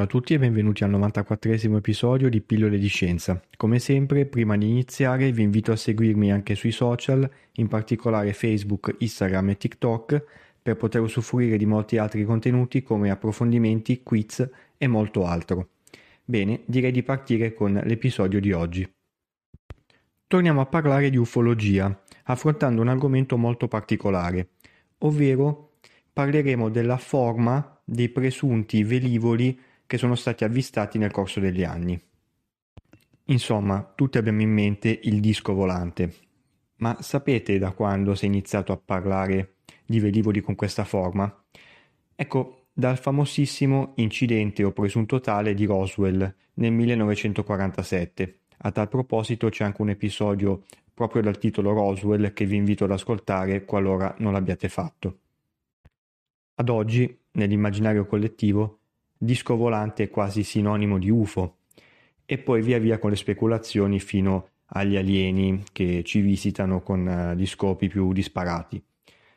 Ciao a tutti e benvenuti al 94 episodio di Pillole di Scienza. Come sempre, prima di iniziare vi invito a seguirmi anche sui social, in particolare Facebook, Instagram e TikTok, per poter usufruire di molti altri contenuti come approfondimenti, quiz e molto altro. Bene, direi di partire con l'episodio di oggi. Torniamo a parlare di ufologia, affrontando un argomento molto particolare, ovvero parleremo della forma dei presunti velivoli che sono stati avvistati nel corso degli anni. Insomma, tutti abbiamo in mente il disco volante, ma sapete da quando si è iniziato a parlare di velivoli con questa forma? Ecco, dal famosissimo incidente o presunto tale di Roswell nel 1947. A tal proposito c'è anche un episodio proprio dal titolo Roswell che vi invito ad ascoltare qualora non l'abbiate fatto. Ad oggi, nell'immaginario collettivo, disco volante è quasi sinonimo di UFO, e poi via via con le speculazioni fino agli alieni che ci visitano con uh, gli scopi più disparati.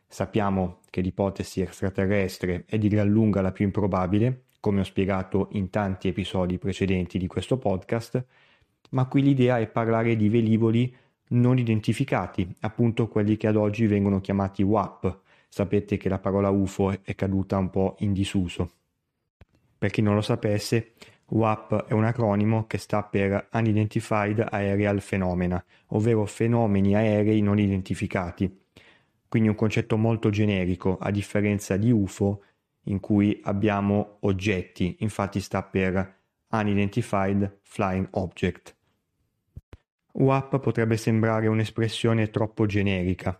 Sappiamo che l'ipotesi extraterrestre è di gran lunga la più improbabile, come ho spiegato in tanti episodi precedenti di questo podcast, ma qui l'idea è parlare di velivoli non identificati, appunto quelli che ad oggi vengono chiamati WAP. Sapete che la parola UFO è caduta un po' in disuso. Per chi non lo sapesse, WAP è un acronimo che sta per Unidentified Aerial Phenomena, ovvero fenomeni aerei non identificati. Quindi un concetto molto generico, a differenza di UFO, in cui abbiamo oggetti, infatti sta per Unidentified Flying Object. WAP potrebbe sembrare un'espressione troppo generica,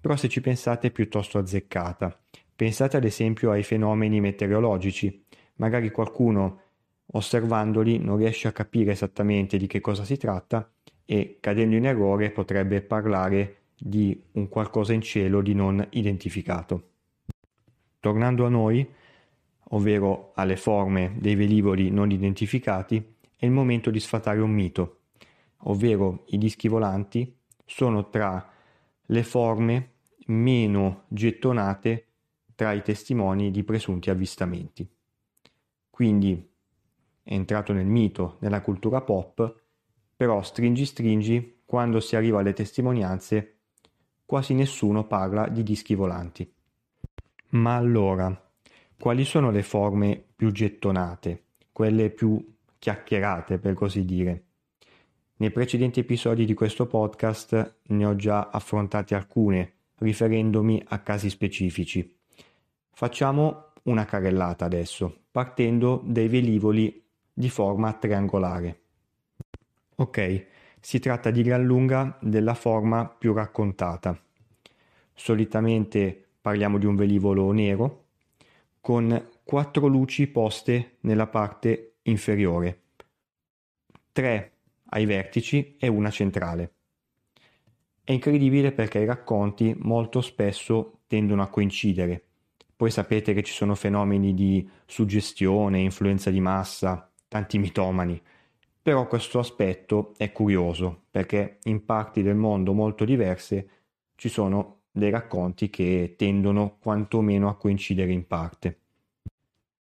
però se ci pensate è piuttosto azzeccata. Pensate ad esempio ai fenomeni meteorologici, magari qualcuno osservandoli non riesce a capire esattamente di che cosa si tratta e cadendo in errore potrebbe parlare di un qualcosa in cielo di non identificato. Tornando a noi, ovvero alle forme dei velivoli non identificati, è il momento di sfatare un mito, ovvero i dischi volanti sono tra le forme meno gettonate tra i testimoni di presunti avvistamenti. Quindi è entrato nel mito, nella cultura pop, però stringi stringi, quando si arriva alle testimonianze, quasi nessuno parla di dischi volanti. Ma allora, quali sono le forme più gettonate, quelle più chiacchierate per così dire? Nei precedenti episodi di questo podcast ne ho già affrontate alcune, riferendomi a casi specifici. Facciamo una carrellata adesso, partendo dai velivoli di forma triangolare. Ok, si tratta di gran lunga della forma più raccontata. Solitamente parliamo di un velivolo nero con quattro luci poste nella parte inferiore, tre ai vertici e una centrale. È incredibile perché i racconti molto spesso tendono a coincidere poi sapete che ci sono fenomeni di suggestione, influenza di massa, tanti mitomani. Però questo aspetto è curioso perché in parti del mondo molto diverse ci sono dei racconti che tendono quantomeno a coincidere in parte.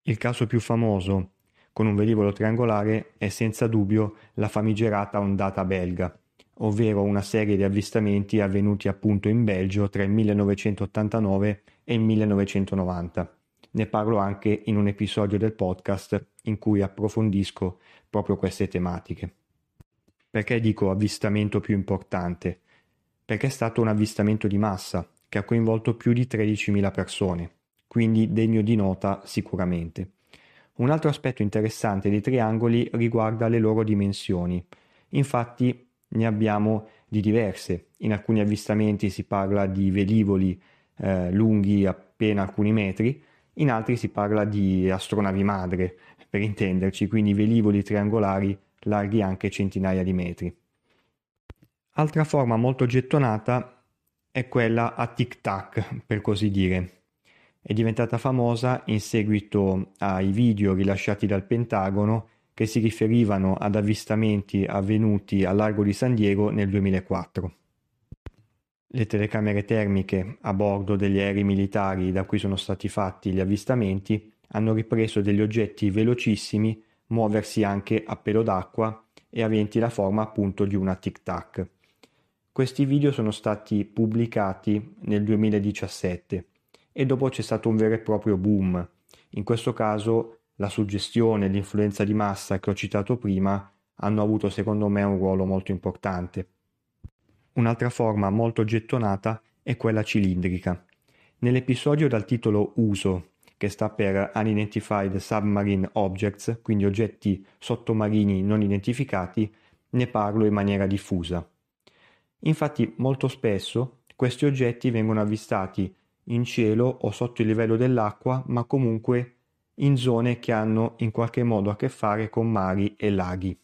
Il caso più famoso con un velivolo triangolare è senza dubbio la famigerata ondata belga, ovvero una serie di avvistamenti avvenuti appunto in Belgio tra il 1989 e il 1990. Ne parlo anche in un episodio del podcast in cui approfondisco proprio queste tematiche. Perché dico avvistamento più importante? Perché è stato un avvistamento di massa che ha coinvolto più di 13.000 persone, quindi degno di nota sicuramente. Un altro aspetto interessante dei triangoli riguarda le loro dimensioni. Infatti ne abbiamo di diverse. In alcuni avvistamenti si parla di velivoli eh, lunghi appena alcuni metri, in altri si parla di astronavi madre, per intenderci, quindi velivoli triangolari larghi anche centinaia di metri. Altra forma molto gettonata è quella a tic-tac, per così dire. È diventata famosa in seguito ai video rilasciati dal Pentagono che si riferivano ad avvistamenti avvenuti al largo di San Diego nel 2004. Le telecamere termiche a bordo degli aerei militari da cui sono stati fatti gli avvistamenti hanno ripreso degli oggetti velocissimi muoversi anche a pelo d'acqua e aventi la forma appunto di una tic-tac. Questi video sono stati pubblicati nel 2017 e dopo c'è stato un vero e proprio boom. In questo caso la suggestione e l'influenza di massa che ho citato prima hanno avuto secondo me un ruolo molto importante. Un'altra forma molto gettonata è quella cilindrica. Nell'episodio dal titolo Uso, che sta per Unidentified Submarine Objects, quindi oggetti sottomarini non identificati, ne parlo in maniera diffusa. Infatti molto spesso questi oggetti vengono avvistati in cielo o sotto il livello dell'acqua, ma comunque in zone che hanno in qualche modo a che fare con mari e laghi.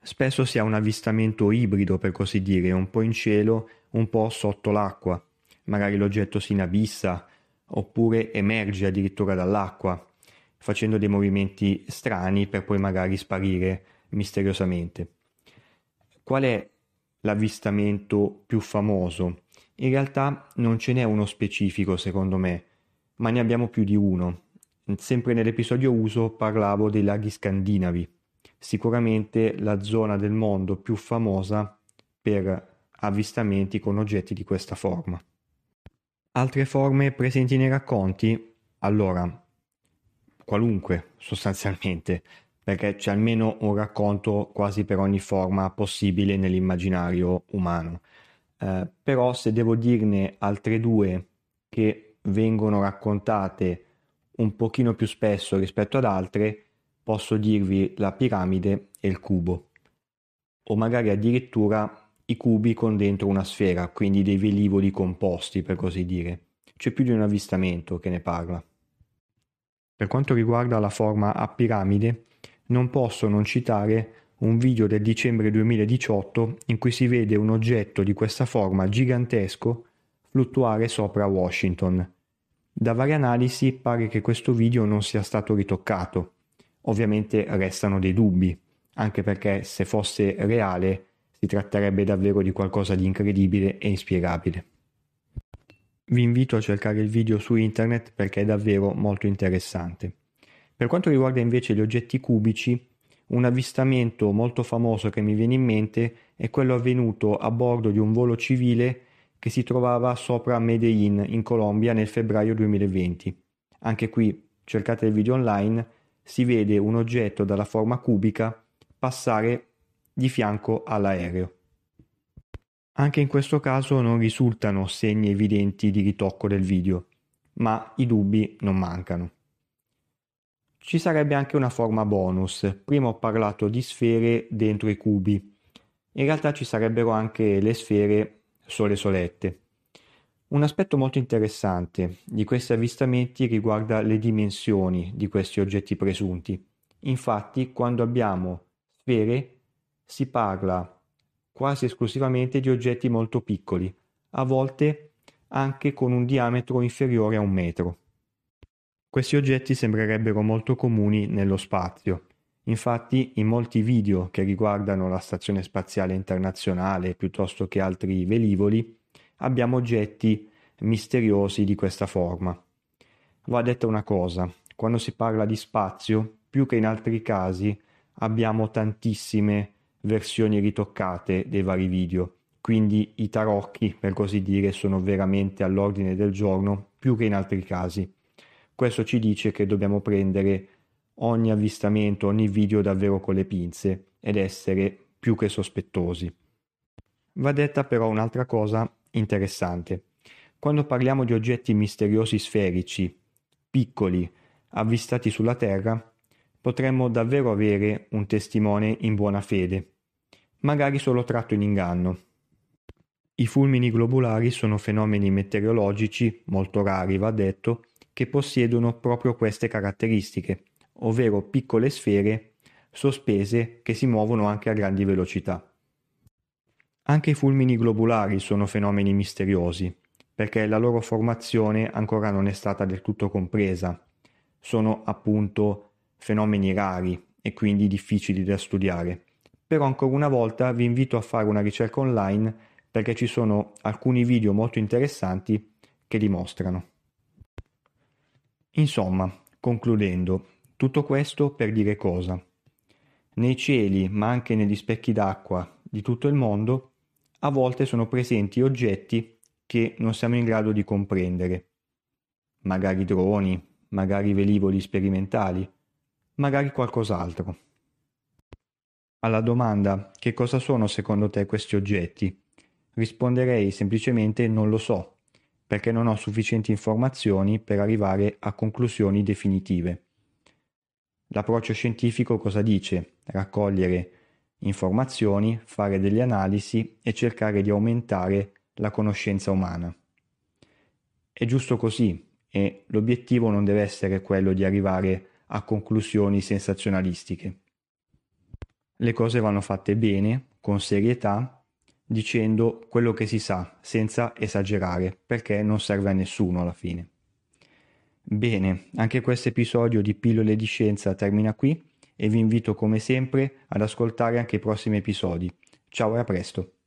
Spesso si ha un avvistamento ibrido, per così dire, un po' in cielo, un po' sotto l'acqua. Magari l'oggetto si inabissa oppure emerge addirittura dall'acqua, facendo dei movimenti strani per poi magari sparire misteriosamente. Qual è l'avvistamento più famoso? In realtà non ce n'è uno specifico, secondo me, ma ne abbiamo più di uno. Sempre nell'episodio uso parlavo dei laghi scandinavi sicuramente la zona del mondo più famosa per avvistamenti con oggetti di questa forma. Altre forme presenti nei racconti? Allora, qualunque sostanzialmente, perché c'è almeno un racconto quasi per ogni forma possibile nell'immaginario umano. Eh, però se devo dirne altre due che vengono raccontate un pochino più spesso rispetto ad altre, posso dirvi la piramide e il cubo, o magari addirittura i cubi con dentro una sfera, quindi dei velivoli composti per così dire. C'è più di un avvistamento che ne parla. Per quanto riguarda la forma a piramide, non posso non citare un video del dicembre 2018 in cui si vede un oggetto di questa forma gigantesco fluttuare sopra Washington. Da varie analisi pare che questo video non sia stato ritoccato, Ovviamente restano dei dubbi, anche perché se fosse reale si tratterebbe davvero di qualcosa di incredibile e inspiegabile. Vi invito a cercare il video su internet perché è davvero molto interessante. Per quanto riguarda invece gli oggetti cubici, un avvistamento molto famoso che mi viene in mente è quello avvenuto a bordo di un volo civile che si trovava sopra Medellin in Colombia nel febbraio 2020. Anche qui cercate il video online si vede un oggetto dalla forma cubica passare di fianco all'aereo. Anche in questo caso non risultano segni evidenti di ritocco del video, ma i dubbi non mancano. Ci sarebbe anche una forma bonus. Prima ho parlato di sfere dentro i cubi. In realtà ci sarebbero anche le sfere sole-solette. Un aspetto molto interessante di questi avvistamenti riguarda le dimensioni di questi oggetti presunti. Infatti, quando abbiamo sfere, si parla quasi esclusivamente di oggetti molto piccoli, a volte anche con un diametro inferiore a un metro. Questi oggetti sembrerebbero molto comuni nello spazio. Infatti, in molti video che riguardano la Stazione Spaziale Internazionale piuttosto che altri velivoli, abbiamo oggetti misteriosi di questa forma. Va detta una cosa, quando si parla di spazio, più che in altri casi, abbiamo tantissime versioni ritoccate dei vari video, quindi i tarocchi, per così dire, sono veramente all'ordine del giorno più che in altri casi. Questo ci dice che dobbiamo prendere ogni avvistamento, ogni video davvero con le pinze ed essere più che sospettosi. Va detta però un'altra cosa interessante. Quando parliamo di oggetti misteriosi sferici, piccoli, avvistati sulla Terra, potremmo davvero avere un testimone in buona fede, magari solo tratto in inganno. I fulmini globulari sono fenomeni meteorologici, molto rari va detto, che possiedono proprio queste caratteristiche, ovvero piccole sfere sospese che si muovono anche a grandi velocità. Anche i fulmini globulari sono fenomeni misteriosi, perché la loro formazione ancora non è stata del tutto compresa. Sono appunto fenomeni rari e quindi difficili da studiare. Però ancora una volta vi invito a fare una ricerca online perché ci sono alcuni video molto interessanti che dimostrano. Insomma, concludendo, tutto questo per dire cosa? Nei cieli, ma anche negli specchi d'acqua di tutto il mondo, a volte sono presenti oggetti che non siamo in grado di comprendere. Magari droni, magari velivoli sperimentali, magari qualcos'altro. Alla domanda che cosa sono secondo te questi oggetti? Risponderei semplicemente non lo so, perché non ho sufficienti informazioni per arrivare a conclusioni definitive. L'approccio scientifico cosa dice? Raccogliere informazioni, fare delle analisi e cercare di aumentare la conoscenza umana. È giusto così e l'obiettivo non deve essere quello di arrivare a conclusioni sensazionalistiche. Le cose vanno fatte bene, con serietà, dicendo quello che si sa, senza esagerare, perché non serve a nessuno alla fine. Bene, anche questo episodio di Pillole di Scienza termina qui e vi invito come sempre ad ascoltare anche i prossimi episodi. Ciao e a presto!